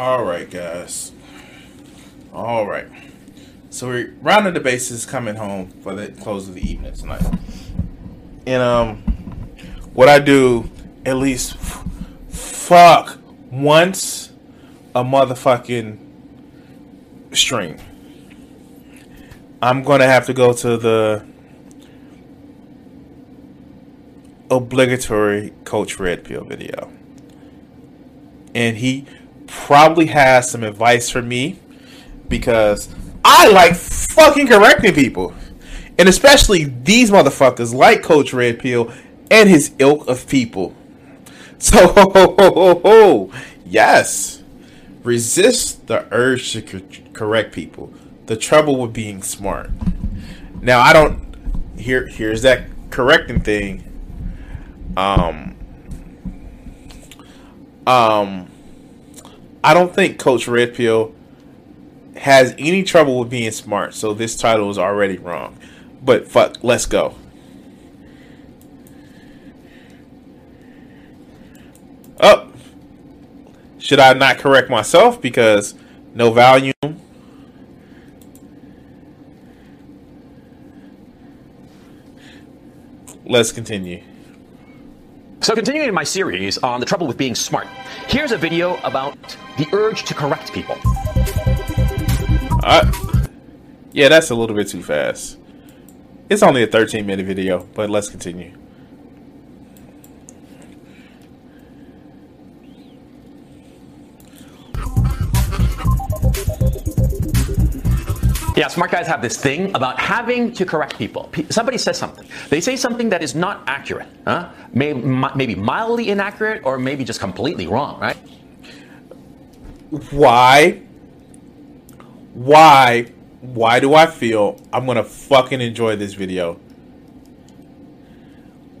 All right, guys. All right. So we're rounding the bases, coming home for the close of the evening tonight. And um, what I do at least f- fuck once a motherfucking stream. I'm gonna have to go to the obligatory Coach Red Pill video, and he probably has some advice for me because I like fucking correcting people. And especially these motherfuckers like Coach Red Pill and his ilk of people. So, ho, yes, resist the urge to co- correct people. The trouble with being smart. Now, I don't. Here, here's that correcting thing. Um, um, I don't think Coach Red Pill has any trouble with being smart, so this title is already wrong. But fuck, let's go. Oh, should I not correct myself because no volume? Let's continue. So, continuing in my series on the trouble with being smart, here's a video about the urge to correct people. Uh, yeah, that's a little bit too fast. It's only a 13 minute video, but let's continue. Smart guys have this thing about having to correct people. Somebody says something. They say something that is not accurate, huh? May, maybe mildly inaccurate or maybe just completely wrong, right? Why? Why? Why do I feel I'm gonna fucking enjoy this video?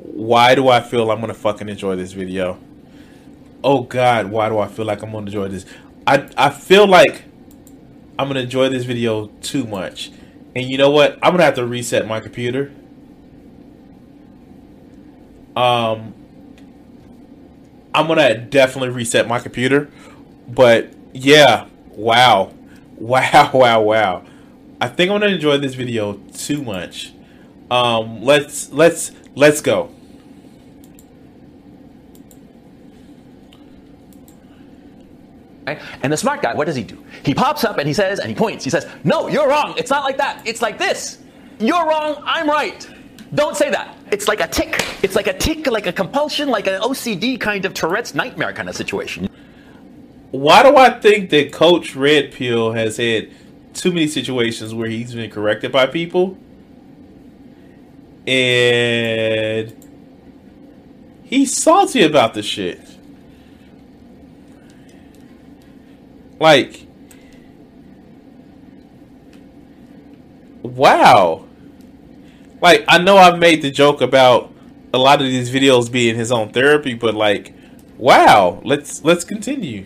Why do I feel I'm gonna fucking enjoy this video? Oh God, why do I feel like I'm gonna enjoy this? I I feel like I'm gonna enjoy this video too much. And you know what? I'm gonna have to reset my computer. Um I'm gonna definitely reset my computer. But yeah, wow. Wow, wow, wow. I think I'm gonna enjoy this video too much. Um let's let's let's go. And the smart guy, what does he do? He pops up and he says, and he points, he says, No, you're wrong. It's not like that. It's like this. You're wrong. I'm right. Don't say that. It's like a tick. It's like a tick, like a compulsion, like an OCD kind of Tourette's nightmare kind of situation. Why do I think that Coach Red Pill has had too many situations where he's been corrected by people? And he's salty about the shit. Like, wow. Like, I know I've made the joke about a lot of these videos being his own therapy, but like, wow. Let's let's continue.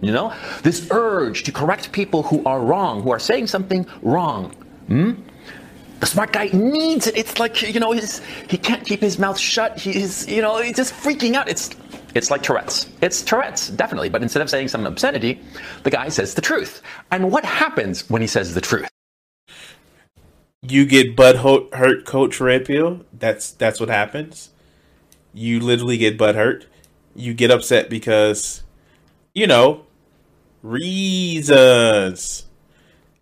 You know, this urge to correct people who are wrong, who are saying something wrong. Hmm? The smart guy needs it. It's like you know, he's, he can't keep his mouth shut. He's you know, he's just freaking out. It's it's like Tourette's. It's Tourette's, definitely. But instead of saying some obscenity, the guy says the truth. And what happens when he says the truth? you get butt hurt, Coach Red Pill. That's that's what happens. You literally get butt hurt. You get upset because, you know, reasons.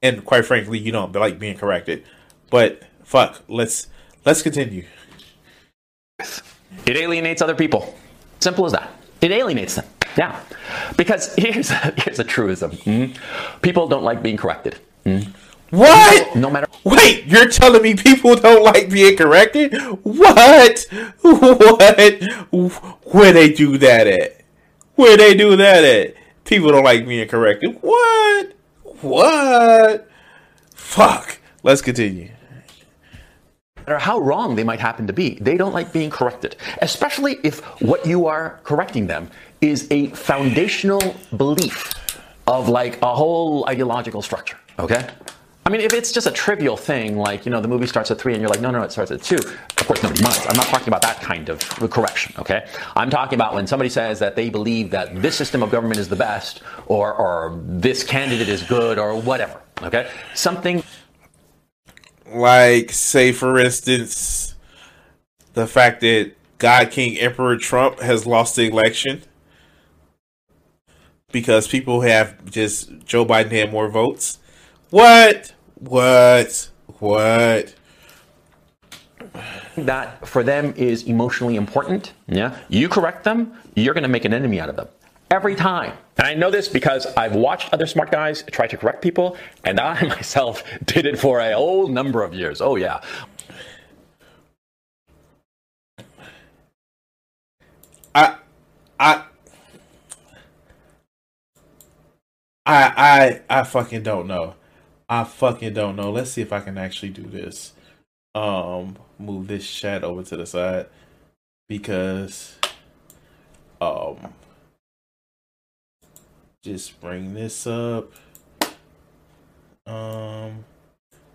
And quite frankly, you don't like being corrected. But fuck, let's let's continue. It alienates other people. Simple as that. It alienates them. Yeah. Because here's a, here's a truism. mhm. People don't like being corrected. Mhm. What? No matter Wait, you're telling me people don't like being corrected? What? What? Where they do that at? Where they do that at? People don't like being corrected. What? What? Fuck. Let's continue. Matter how wrong they might happen to be, they don't like being corrected. Especially if what you are correcting them is a foundational belief of like a whole ideological structure. Okay? I mean, if it's just a trivial thing, like, you know, the movie starts at three and you're like, no, no, it starts at two, of course nobody minds. I'm not talking about that kind of correction, okay? I'm talking about when somebody says that they believe that this system of government is the best or, or this candidate is good or whatever, okay? Something Like, say, for instance, the fact that God King Emperor Trump has lost the election because people have just Joe Biden had more votes. What? What? What? that for them is emotionally important, yeah, you correct them, you're going to make an enemy out of them. Every time. And I know this because I've watched other smart guys try to correct people, and I myself did it for a whole number of years. Oh, yeah. I, I, I, I, I fucking don't know. I fucking don't know. Let's see if I can actually do this. Um, move this chat over to the side because, um, just bring this up. Um,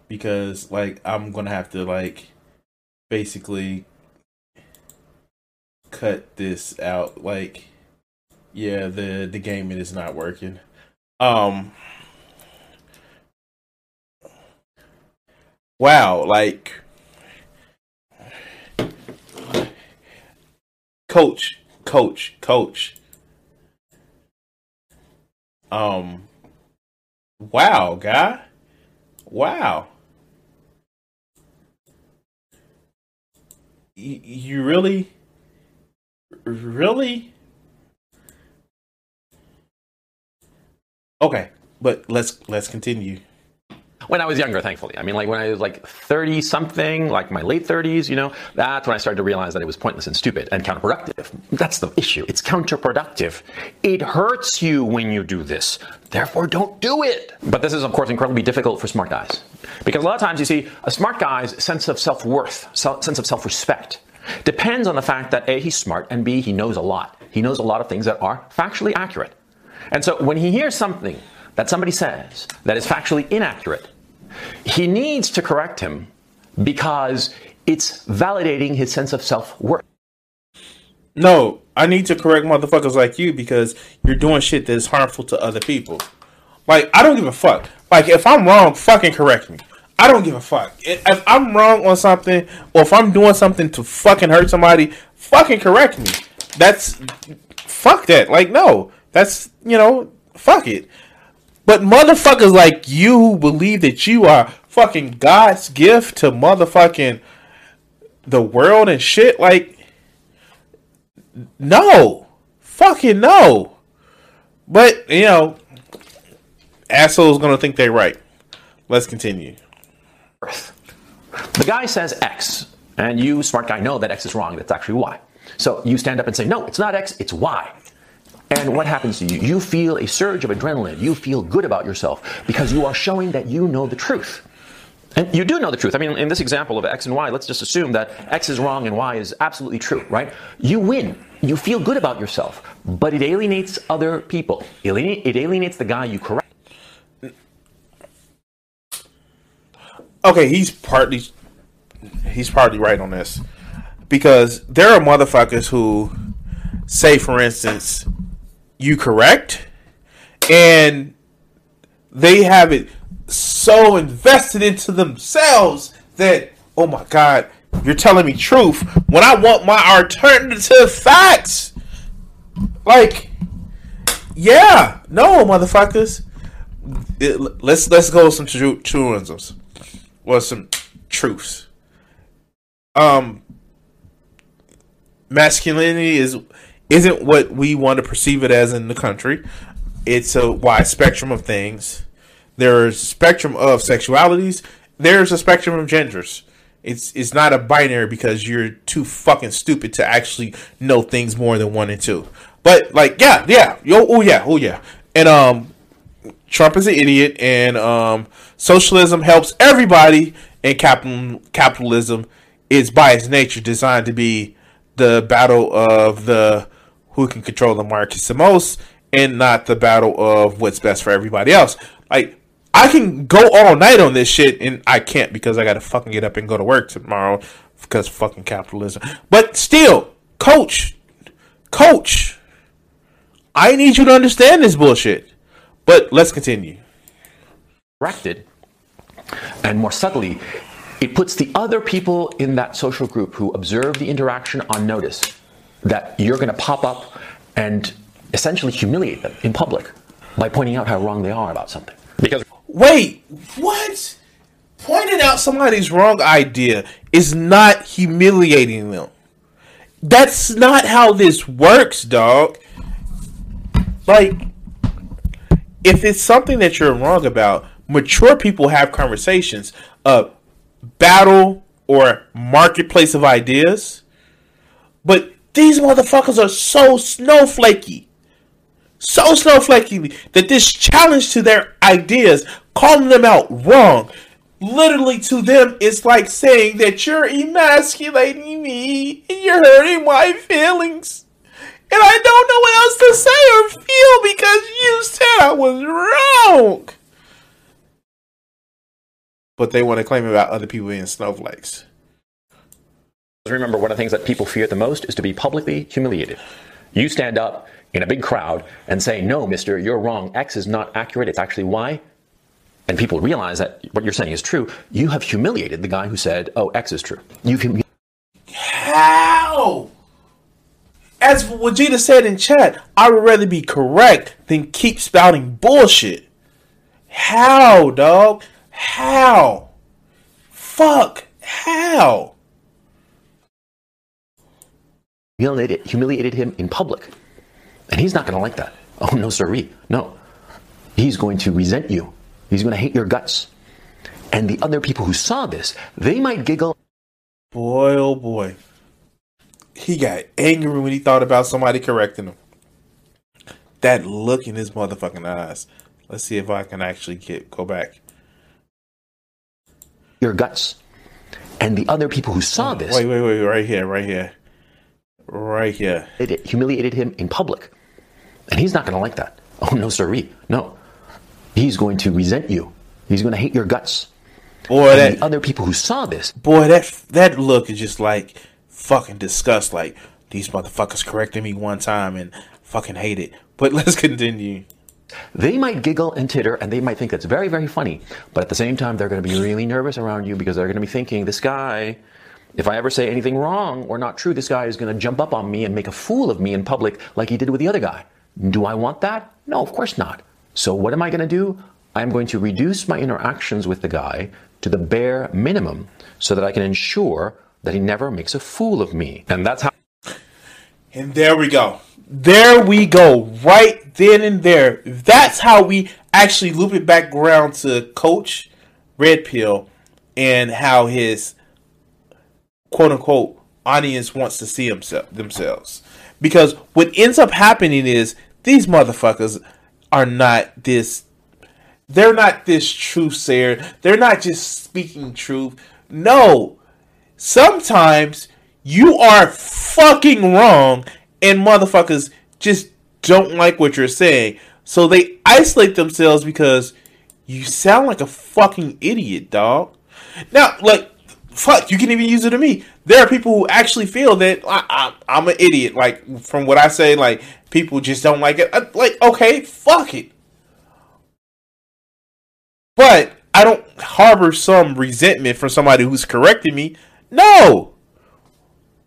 because like I'm gonna have to like basically cut this out like yeah the the gaming is not working um wow like coach coach coach um wow guy wow you really Really? Okay, but let's let's continue. When I was younger, thankfully. I mean, like when I was like 30 something, like my late 30s, you know, that's when I started to realize that it was pointless and stupid and counterproductive. That's the issue. It's counterproductive. It hurts you when you do this. Therefore, don't do it. But this is, of course, incredibly difficult for smart guys. Because a lot of times you see a smart guy's sense of self worth, sense of self respect, depends on the fact that A, he's smart, and B, he knows a lot. He knows a lot of things that are factually accurate. And so when he hears something that somebody says that is factually inaccurate, he needs to correct him because it's validating his sense of self worth. No, I need to correct motherfuckers like you because you're doing shit that is harmful to other people. Like I don't give a fuck. Like if I'm wrong, fucking correct me. I don't give a fuck. If I'm wrong on something, or if I'm doing something to fucking hurt somebody, fucking correct me. That's fuck that. Like no, that's you know fuck it. But motherfuckers like you who believe that you are fucking God's gift to motherfucking the world and shit, like no, fucking no. But you know, assholes gonna think they're right. Let's continue. The guy says X, and you, smart guy, know that X is wrong. That's actually Y. So you stand up and say, no, it's not X, it's Y. And what happens to you? You feel a surge of adrenaline. You feel good about yourself because you are showing that you know the truth. And you do know the truth. I mean, in this example of X and Y, let's just assume that X is wrong and Y is absolutely true, right? You win. You feel good about yourself, but it alienates other people. It alienates the guy you correct. Okay, he's partly he's partly right on this because there are motherfuckers who say, for instance, you correct, and they have it so invested into themselves that oh my god, you're telling me truth when I want my alternative facts. Like, yeah, no, motherfuckers. It, let's let's go with some tru- truisms. Some truths. Um, masculinity is isn't what we want to perceive it as in the country. It's a wide spectrum of things. There's a spectrum of sexualities. There's a spectrum of genders. It's it's not a binary because you're too fucking stupid to actually know things more than one and two. But like, yeah, yeah, yo, oh yeah, oh yeah, and um, Trump is an idiot, and um, socialism helps everybody, and capital capitalism is by its nature designed to be the battle of the who can control the markets the most, and not the battle of what's best for everybody else. Like I can go all night on this shit, and I can't because I got to fucking get up and go to work tomorrow because fucking capitalism. But still, coach, coach, I need you to understand this bullshit. But let's continue. Corrected, and more subtly, it puts the other people in that social group who observe the interaction on notice that you're going to pop up and essentially humiliate them in public by pointing out how wrong they are about something. Because Wait, what? Pointing out somebody's wrong idea is not humiliating them. That's not how this works, dog. Like, if it's something that you're wrong about, mature people have conversations of battle or marketplace of ideas. But these motherfuckers are so snowflakey so snowflakey that this challenge to their ideas, calling them out wrong, literally to them it's like saying that you're emasculating me and you're hurting my feelings. And I don't know what else to say or feel because you said I was wrong. But they want to claim about other people being snowflakes. Remember, one of the things that people fear the most is to be publicly humiliated. You stand up in a big crowd and say, No, mister, you're wrong. X is not accurate. It's actually Y. And people realize that what you're saying is true. You have humiliated the guy who said, Oh, X is true. You've hum- How? As Vegeta said in chat, I would rather be correct than keep spouting bullshit. How, dog? How? Fuck. How? Humiliated, humiliated him in public. And he's not going to like that. Oh, no, sirree. No. He's going to resent you. He's going to hate your guts. And the other people who saw this, they might giggle. Boy, oh boy. He got angry when he thought about somebody correcting him. That look in his motherfucking eyes. Let's see if I can actually get go back. Your guts. And the other people who saw this. Wait, wait, wait, right here, right here. Right here. It humiliated him in public. And he's not going to like that. Oh, no, sirree. No. He's going to resent you. He's going to hate your guts. Boy, and that the other people who saw this. Boy, that that look is just like fucking disgust. Like these motherfuckers corrected me one time and fucking hate it. But let's continue. They might giggle and titter and they might think that's very, very funny. But at the same time, they're going to be really nervous around you because they're going to be thinking, this guy, if I ever say anything wrong or not true, this guy is going to jump up on me and make a fool of me in public like he did with the other guy. Do I want that? No, of course not. So what am I going to do? I'm going to reduce my interactions with the guy to the bare minimum so that I can ensure that he never makes a fool of me. And that's how. And there we go. There we go. Right then and there. That's how we actually loop it back around to Coach Red Pill and how his quote unquote audience wants to see himself themselves. Because what ends up happening is these motherfuckers are not this they're not this truth sayer. They're not just speaking truth. No. Sometimes you are fucking wrong and motherfuckers just don't like what you're saying. So they isolate themselves because you sound like a fucking idiot, dog. Now, like, fuck, you can even use it to me. There are people who actually feel that I, am an idiot. Like, from what I say, like, people just don't like it. I, like, okay, fuck it. But I don't harbor some resentment for somebody who's correcting me. No.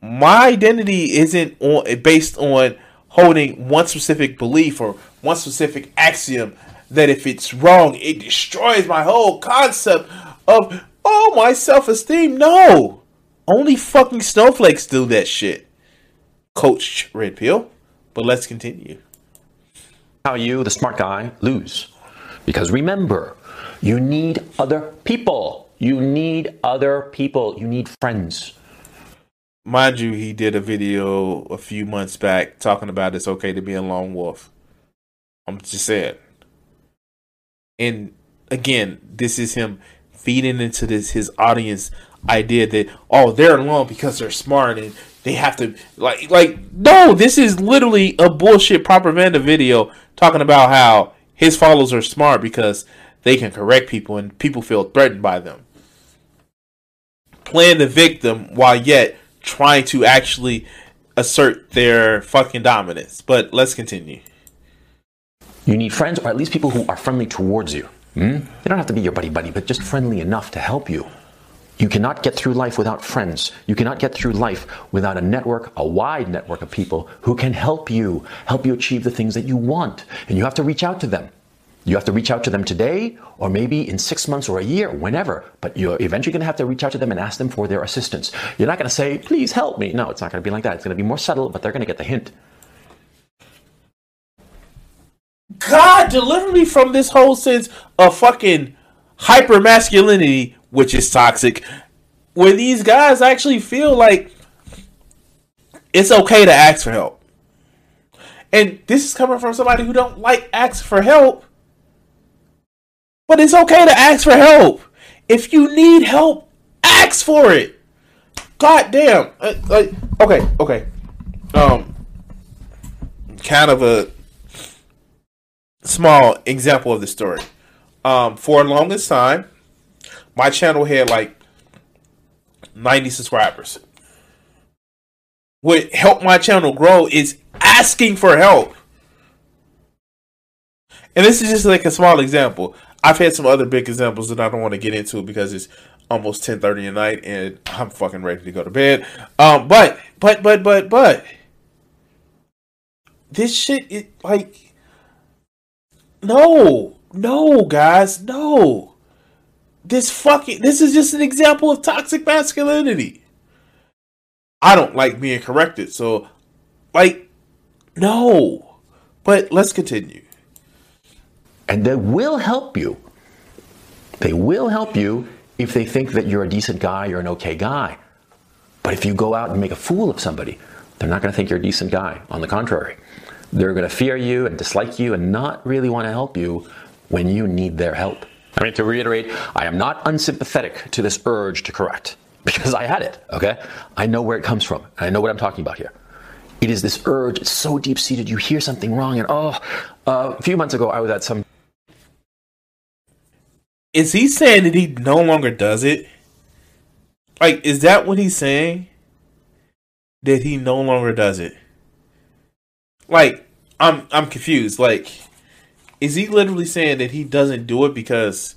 My identity isn't on based on holding one specific belief or one specific axiom that if it's wrong, it destroys my whole concept of oh my self esteem. No. Only fucking snowflakes do that shit. Coach Red Pill. But let's continue. How you, the smart guy, lose. Because remember, you need other people. You need other people. You need friends. Mind you, he did a video a few months back talking about it's okay to be a lone wolf. I'm just saying. And again, this is him feeding into this his audience idea that oh they're alone because they're smart and they have to like like no this is literally a bullshit propaganda video talking about how his followers are smart because they can correct people and people feel threatened by them. Playing the victim while yet trying to actually assert their fucking dominance. But let's continue. You need friends, or at least people who are friendly towards you. Hmm? They don't have to be your buddy buddy, but just friendly enough to help you. You cannot get through life without friends. You cannot get through life without a network, a wide network of people who can help you, help you achieve the things that you want. And you have to reach out to them. You have to reach out to them today, or maybe in six months or a year, whenever. But you're eventually going to have to reach out to them and ask them for their assistance. You're not going to say, please help me. No, it's not going to be like that. It's going to be more subtle, but they're going to get the hint. God, deliver me from this whole sense of fucking hyper masculinity, which is toxic, where these guys actually feel like it's okay to ask for help. And this is coming from somebody who don't like ask for help. But it's okay to ask for help. If you need help, ask for it. God damn. Uh, okay, okay. Um, kind of a small example of the story. Um, for the longest time, my channel had like 90 subscribers. What helped my channel grow is asking for help. And this is just like a small example. I've had some other big examples that I don't want to get into because it's almost 10:30 at night and I'm fucking ready to go to bed. Um but but but but but this shit it like no, no, guys, no. This fucking this is just an example of toxic masculinity. I don't like being corrected, so like no. But let's continue. And they will help you. They will help you if they think that you're a decent guy, you're an okay guy. But if you go out and make a fool of somebody, they're not going to think you're a decent guy. On the contrary, they're going to fear you and dislike you and not really want to help you when you need their help. I mean, to reiterate, I am not unsympathetic to this urge to correct because I had it, okay? I know where it comes from. and I know what I'm talking about here. It is this urge, it's so deep seated, you hear something wrong, and oh, uh, a few months ago, I was at some Is he saying that he no longer does it? Like, is that what he's saying? That he no longer does it? Like, I'm I'm confused. Like, is he literally saying that he doesn't do it because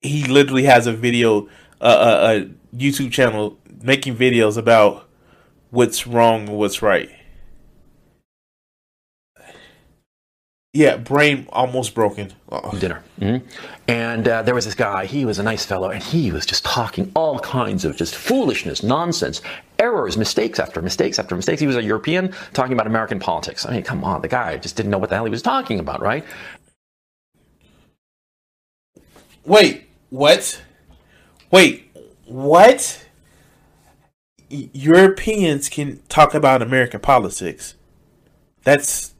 he literally has a video, uh, a, a YouTube channel making videos about what's wrong and what's right? Yeah, brain almost broken. Uh, dinner. Mhm. And uh, there was this guy, he was a nice fellow, and he was just talking all kinds of just foolishness, nonsense, errors, mistakes after mistakes after mistakes. He was a European talking about American politics. I mean, come on, the guy just didn't know what the hell he was talking about, right? Wait, what? Wait, what? Europeans can talk about American politics. That's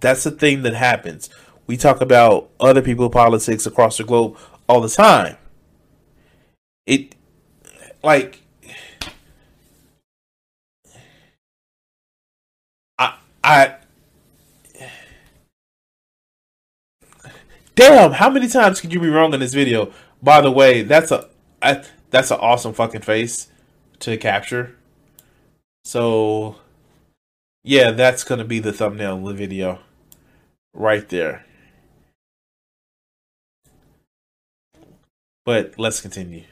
that's the thing that happens. We talk about other people's politics across the globe all the time. It like I I Damn, how many times could you be wrong in this video? By the way, that's a I, that's an awesome fucking face to capture. So, yeah, that's going to be the thumbnail of the video. Right there. But let's continue.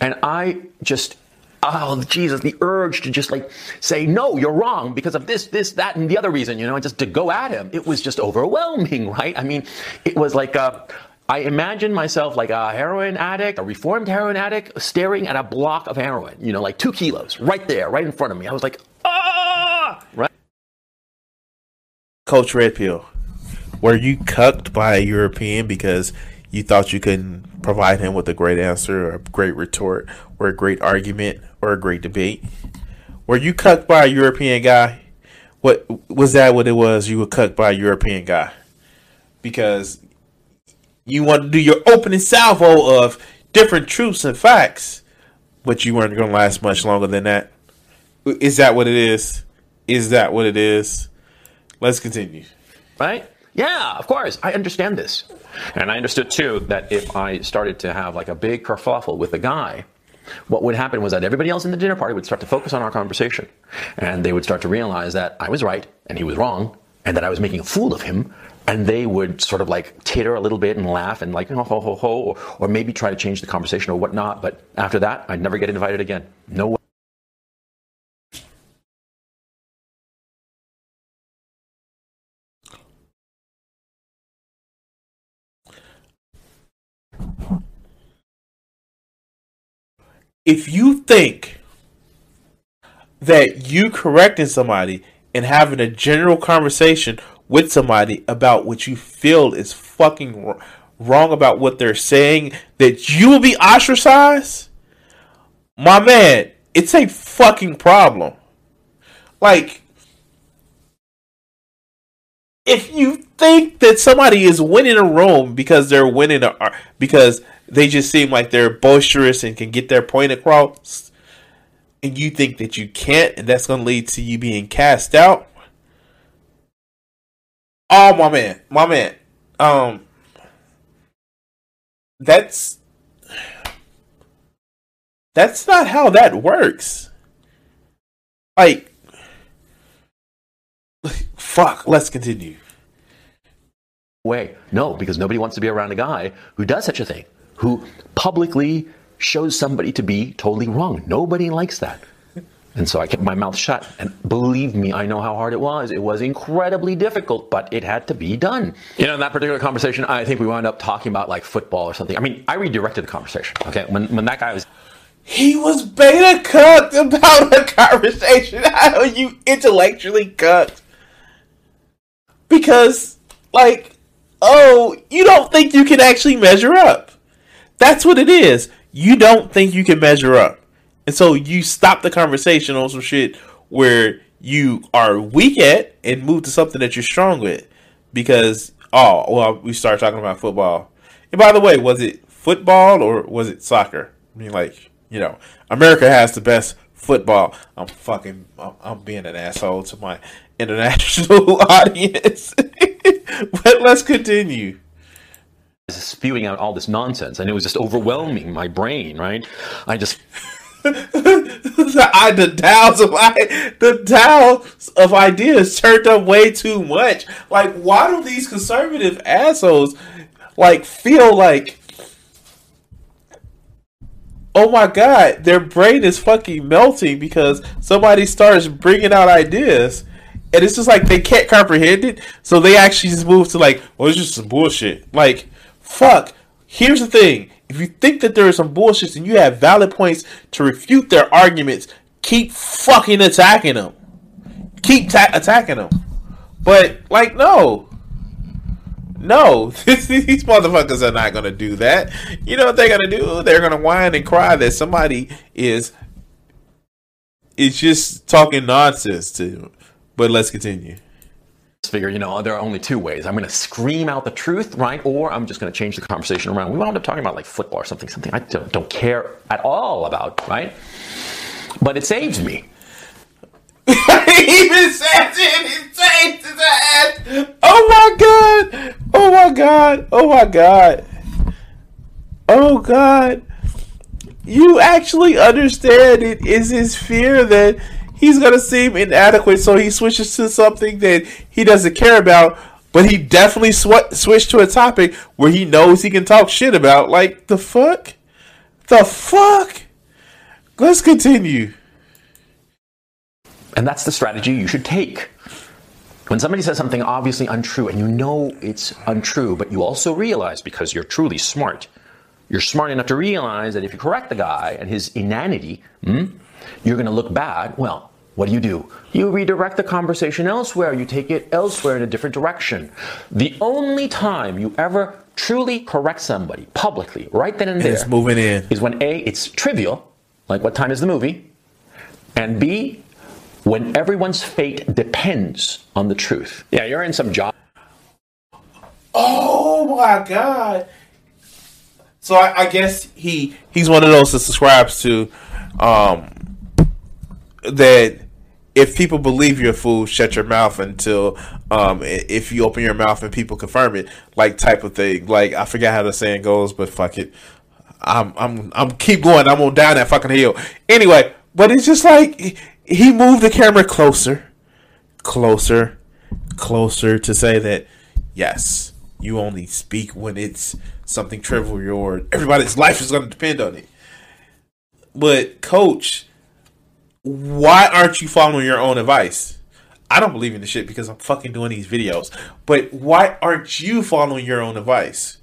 And I just, oh, Jesus, the urge to just like say, no, you're wrong because of this, this, that, and the other reason, you know, and just to go at him. It was just overwhelming, right? I mean, it was like, a, I imagined myself like a heroin addict, a reformed heroin addict, staring at a block of heroin, you know, like two kilos right there, right in front of me. I was like, ah, right? Coach Red Pill, were you cucked by a European because you thought you couldn't provide him with a great answer or a great retort or a great argument or a great debate? Were you cucked by a European guy? What was that what it was? You were cucked by a European guy? Because you want to do your opening salvo of different truths and facts, but you weren't going to last much longer than that. Is that what it is? Is that what it is? Let's continue. Right? Yeah, of course. I understand this. And I understood too that if I started to have like a big kerfuffle with a guy, what would happen was that everybody else in the dinner party would start to focus on our conversation. And they would start to realize that I was right and he was wrong and that I was making a fool of him. And they would sort of like titter a little bit and laugh and like, ho, ho, ho, ho, or, or maybe try to change the conversation or whatnot. But after that, I'd never get invited again. No way. if you think that you correcting somebody and having a general conversation with somebody about what you feel is fucking wrong about what they're saying, that you will be ostracized, my man, it's a fucking problem. Like, if you think that somebody is winning a room because they're winning a uh, because they just seem like they're boisterous and can get their point across, and you think that you can't, and that's going to lead to you being cast out. Oh my man, my man, um, that's that's not how that works. Like, fuck. Let's continue. Way, no, because nobody wants to be around a guy who does such a thing who publicly shows somebody to be totally wrong. Nobody likes that. And so I kept my mouth shut. And believe me, I know how hard it was. It was incredibly difficult, but it had to be done. You know, in that particular conversation, I think we wound up talking about like football or something. I mean, I redirected the conversation. Okay. When, when that guy was. He was beta cooked about a conversation. How you intellectually cooked? Because, like, oh, you don't think you can actually measure up. That's what it is. You don't think you can measure up. And so you stop the conversation on some shit where you are weak at and move to something that you're strong with. Because, oh, well, we start talking about football. And by the way, was it football or was it soccer? I mean, like, you know, America has the best football. I'm fucking, I'm, I'm being an asshole to my international audience. but let's continue spewing out all this nonsense and it was just overwhelming my brain right i just I, the dials of I, the dials of ideas turned up way too much. Like, why do these conservative assholes like feel like, oh my god, their brain is fucking melting because somebody starts bringing out ideas, and it's just like they can't comprehend it, so they actually just move to like, well, it's just some bullshit. Like, fuck. Here's the thing. If you think that there is some bullshit and you have valid points to refute their arguments, keep fucking attacking them. Keep ta- attacking them. But, like, no. No. These motherfuckers are not to do that. You know what they're to do? They're to whine and cry that somebody is is just talking nonsense to them. But let's continue figure, you know, there are only two ways. I'm going to scream out the truth, right? Or I'm just going to change the conversation around. We wound up talking about like football or something, something I don't, don't care at all about, right? But it saved me. he even says it. It saves his ass. Oh my god. Oh my god. Oh my god. Oh god. You actually understand it is his fear that he's gonna seem inadequate, so he switches to something that he doesn't care about. but he definitely sw- switched to a topic where he knows he can talk shit about. Like the fuck, the fuck. Let's continue. And that's the strategy you should take. When somebody says something obviously untrue and you know it's untrue, but you also realize because you're truly smart, you're smart enough to realize that if you correct the guy and his inanity, hmm, you're going to look bad. Well, what do you do? You redirect the conversation elsewhere. You take it elsewhere in a different direction. The only time you ever truly correct somebody publicly, right then and there, it's moving in. is when A, it's trivial, like what time is the movie, and B, when everyone's fate depends on the truth. Yeah, you're in some job. Oh my god! So I, I guess he he's one of those that subscribes to um, that if people believe you're a fool, shut your mouth until um, if you open your mouth and people confirm it, like type of thing. Like I forget how the saying goes, but fuck it. I'm I'm I'm keep going. I'm on down that fucking hill. Anyway, but it's just like he moved the camera closer, closer, closer to say that yes, you only speak when it's something trivial or everybody's life is going to depend on it. But coach, why aren't you following your own advice? I don't believe in the shit because I'm fucking doing these videos. But why aren't you following your own advice?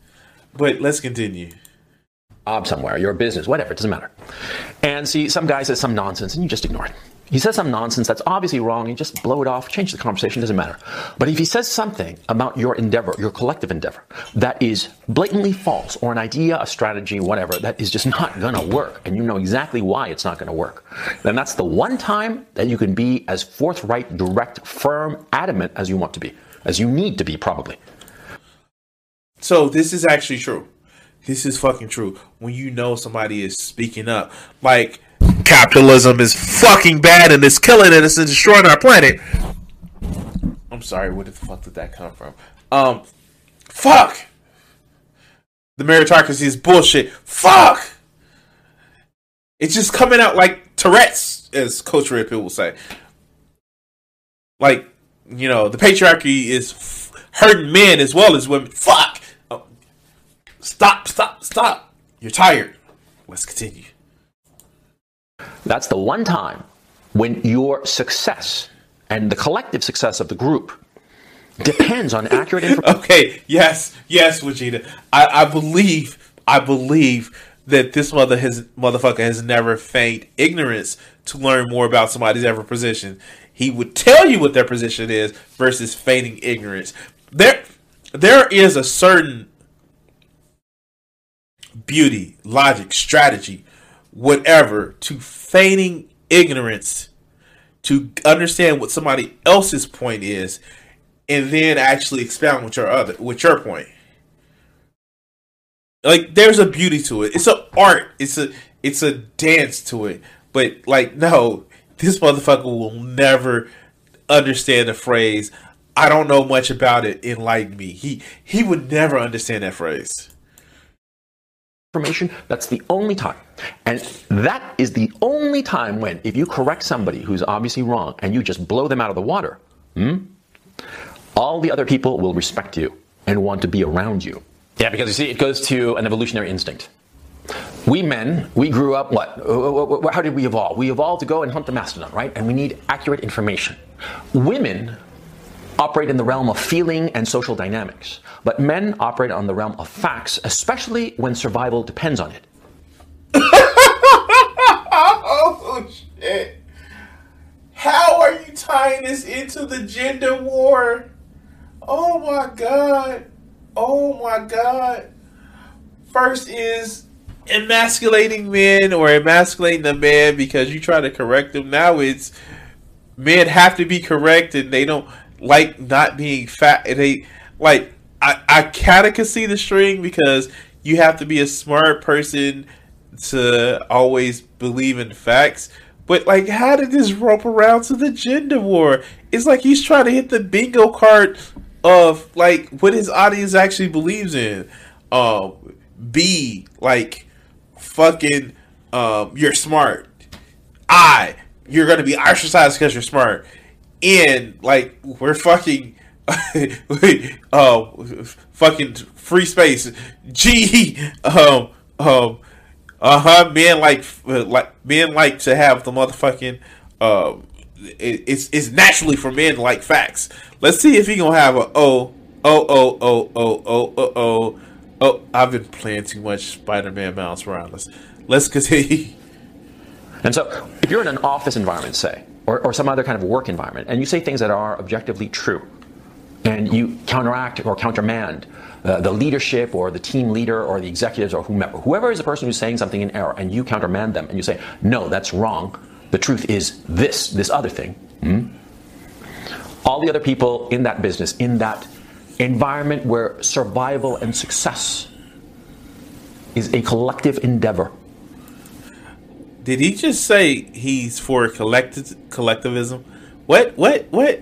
But let's continue job somewhere, your business, whatever, it doesn't matter. And see, some guy says some nonsense and you just ignore it. He says some nonsense that's obviously wrong, you just blow it off, change the conversation, doesn't matter. But if he says something about your endeavor, your collective endeavor, that is blatantly false, or an idea, a strategy, whatever, that is just not gonna work, and you know exactly why it's not gonna work, then that's the one time that you can be as forthright, direct, firm, adamant as you want to be, as you need to be, probably. So this is actually true. This is fucking true. When you know somebody is speaking up, like capitalism is fucking bad and it's killing and it's destroying our planet. I'm sorry, where the fuck did that come from? Um, fuck. The meritocracy is bullshit. Fuck. It's just coming out like Tourette's, as Coach Red Pill will say. Like, you know, the patriarchy is f- hurting men as well as women. Fuck. Oh, stop, stop, stop. You're tired. Let's continue. That's the one time when your success and the collective success of the group depends on accurate information. Okay, yes, yes, Vegeta. I, I believe, I believe that this mother has motherfucker has never feigned ignorance to learn more about somebody's ever position. He would tell you what their position is versus feigning ignorance. There, there is a certain beauty, logic, strategy, whatever, to feigning ignorance to understand what somebody else's point is and then actually expound with your other with your point. Like there's a beauty to it. It's an art. It's a it's a dance to it. But like no, this motherfucker will never understand the phrase I don't know much about it, enlighten me. He he would never understand that phrase information, that's the only time. And that is the only time when, if you correct somebody who's obviously wrong and you just blow them out of the water, hmm, all the other people will respect you and want to be around you. Yeah, because you see, it goes to an evolutionary instinct. We men, we grew up what? How did we evolve? We evolved to go and hunt the mastodon, right? And we need accurate information. Women operate in the realm of feeling and social dynamics, but men operate on the realm of facts, especially when survival depends on it. oh shit. How are you tying this into the gender war? Oh my god. Oh my god. First is emasculating men or emasculating the man because you try to correct them. Now it's men have to be corrected. They don't like not being fat. They like I I kind of can see the string because you have to be a smart person to always believe in facts. But like, how did this rope around to the gender war? It's like he's trying to hit the bingo card of like what his audience actually believes in. Um, B like fucking um, you're smart. I you're gonna be ostracized because you're smart and like we're fucking uh, fucking free space. Gee, um, um, uh huh. Men like, like men like to have the motherfucking. Um, it, it's it's naturally for men like facts. Let's see if he gonna have a oh oh oh oh oh oh oh oh. Oh, I've been playing too much Spider-Man Miles Morales. Let's continue. And so, if you're in an office environment, say, or, or some other kind of work environment, and you say things that are objectively true, and you counteract or countermand uh, the leadership or the team leader or the executives or whomever, whoever is the person who's saying something in error, and you countermand them, and you say, no, that's wrong. The truth is this, this other thing. Hmm? All the other people in that business, in that environment where survival and success is a collective endeavor. Did he just say he's for collective collectivism? What? What? What?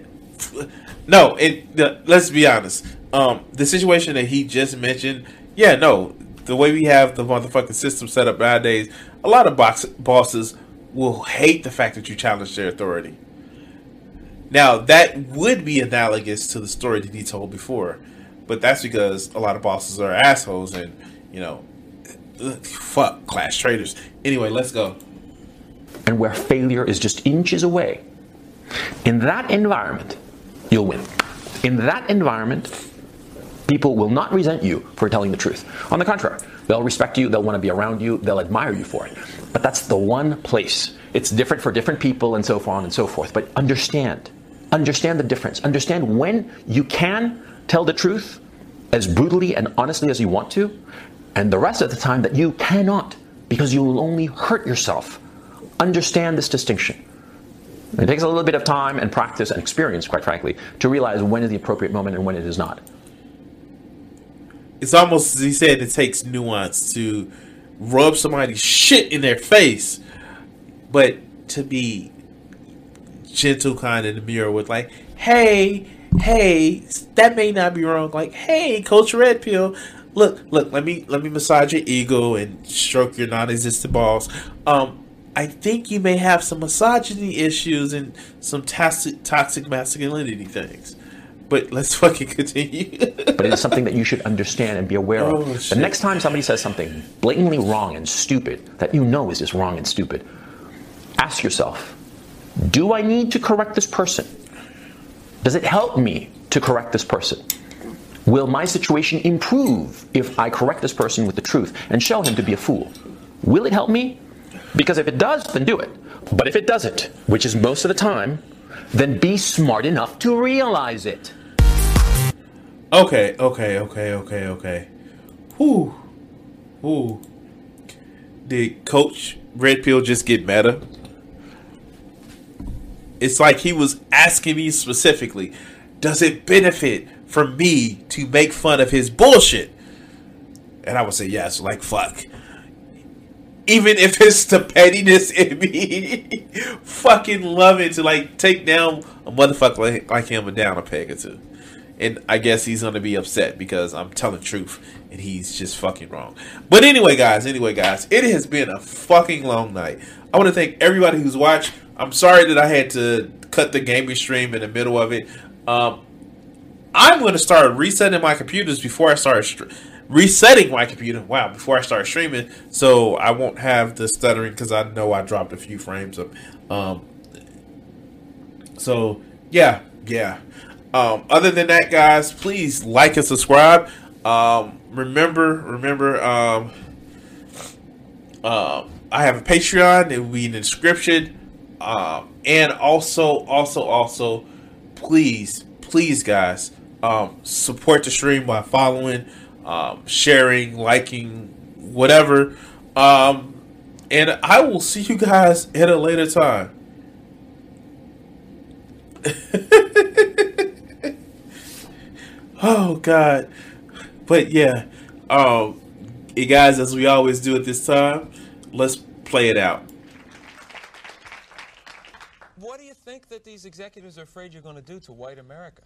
No. It. let's be honest. Um, the situation that he just mentioned. Yeah. No. The way we have the motherfucking system set up nowadays, a lot of box, bosses will hate the fact that you challenge their authority. Now, that would be analogous to the story that he told before, but that's because a lot of bosses are assholes and, you know, fuck, class traders. Anyway, let's go. And where failure is just inches away, in that environment, you'll win. In that environment, people will not resent you for telling the truth. On the contrary, they'll respect you, they'll want to be around you, they'll admire you for it. But that's the one place. It's different for different people and so on and so forth. But understand Understand the difference. Understand when you can tell the truth as brutally and honestly as you want to, and the rest of the time that you cannot because you will only hurt yourself. Understand this distinction. It takes a little bit of time and practice and experience, quite frankly, to realize when is the appropriate moment and when it is not. It's almost, as he said, it takes nuance to rub somebody's shit in their face, but to be gentle kind in the mirror with like, hey, hey, that may not be wrong. Like, hey, Coach Red Pill, look, look, let me let me massage your ego and stroke your non-existent balls. Um, I think you may have some misogyny issues and some toxic toxic masculinity things. But let's fucking continue. but it is something that you should understand and be aware oh, of. Shit. The next time somebody says something blatantly wrong and stupid that you know is just wrong and stupid, ask yourself, do I need to correct this person? Does it help me to correct this person? Will my situation improve if I correct this person with the truth and show him to be a fool? Will it help me? Because if it does, then do it. But if it doesn't, which is most of the time, then be smart enough to realize it. Okay, okay, okay, okay, okay. Whoo. Whoo. Did Coach Red Pill just get meta? It's like he was asking me specifically, does it benefit for me to make fun of his bullshit? And I would say yes, like fuck. Even if it's the pettiness in me, fucking love it to like take down a motherfucker like, like him and down a peg or two. And I guess he's gonna be upset because I'm telling truth and he's just fucking wrong. But anyway, guys, anyway, guys, it has been a fucking long night. I want to thank everybody who's watched. I'm sorry that I had to cut the gaming stream in the middle of it. Um, I'm going to start resetting my computers before I start resetting my computer. Wow, before I start streaming, so I won't have the stuttering because I know I dropped a few frames of. Um, so yeah, yeah. Um, other than that, guys, please like and subscribe. Um, remember, remember. Um, uh, I have a Patreon. It will be in the description. Um, and also, also, also, please, please, guys, um, support the stream by following, um, sharing, liking, whatever. Um, and I will see you guys at a later time. oh God, but yeah, um, hey guys, as we always do at this time, let's play it out. What do you think that these executives are afraid you're going to do to white America?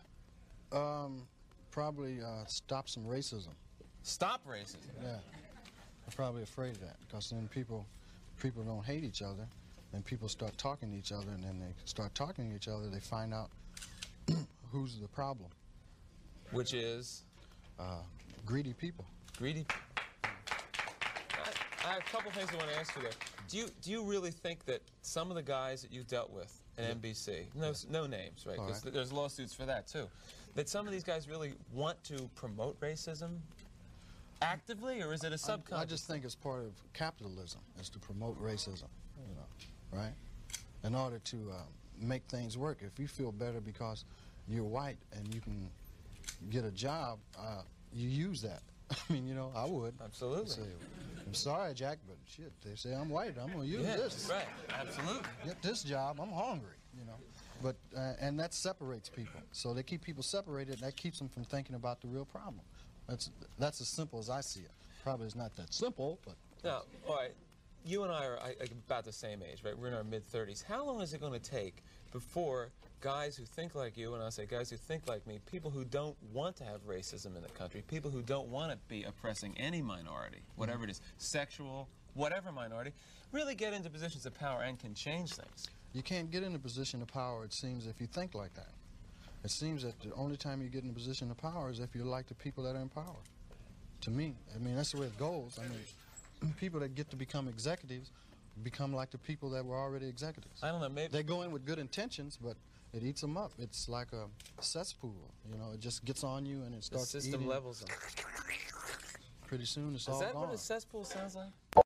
Um, probably uh, stop some racism. Stop racism? Yeah. I'm probably afraid of that because then people, people don't hate each other. Then people start talking to each other, and then they start talking to each other. They find out who's the problem. which is Uh, greedy people. greedy. I, I have a couple things I want to ask you there. Do you do you really think that some of the guys that you dealt with at NBC, no no names, right? All 'cause right. there's lawsuits for that too. That some of these guys really want to promote racism actively, or is it a I, subconscious? I just think it's part of capitalism is to promote racism, you know, right? In order to uh, make things work. If you feel better because you're white and you can get a job, uh, you use that. I mean, you know, I would. Absolutely. Say, I'm sorry, Jack, but shit, they say I'm white. I'm gonna use yeah, this. right, absolutely. Get this job. I'm hungry. You know, but uh, and that separates people. So they keep people separated. And that keeps them from thinking about the real problem. That's that's as simple as I see it. Probably it's not that simple, but Now, all right, you and I are I, about the same age, right? We're in our mid 30s. How long is it going to take before guys who think like you, and I say guys who think like me, people who don't want to have racism in the country, people who don't want to be oppressing any minority, whatever it is, sexual, whatever minority, really get into positions of power and can change things? You can't get in a position of power, it seems, if you think like that. It seems that the only time you get in a position of power is if you're like the people that are in power. To me, I mean, that's the way it goes. I mean, people that get to become executives become like the people that were already executives. I don't know, maybe. They go in with good intentions, but it eats them up. It's like a cesspool. You know, it just gets on you and it starts. the system eating. levels them. Pretty soon, it's Is all that what a cesspool sounds like?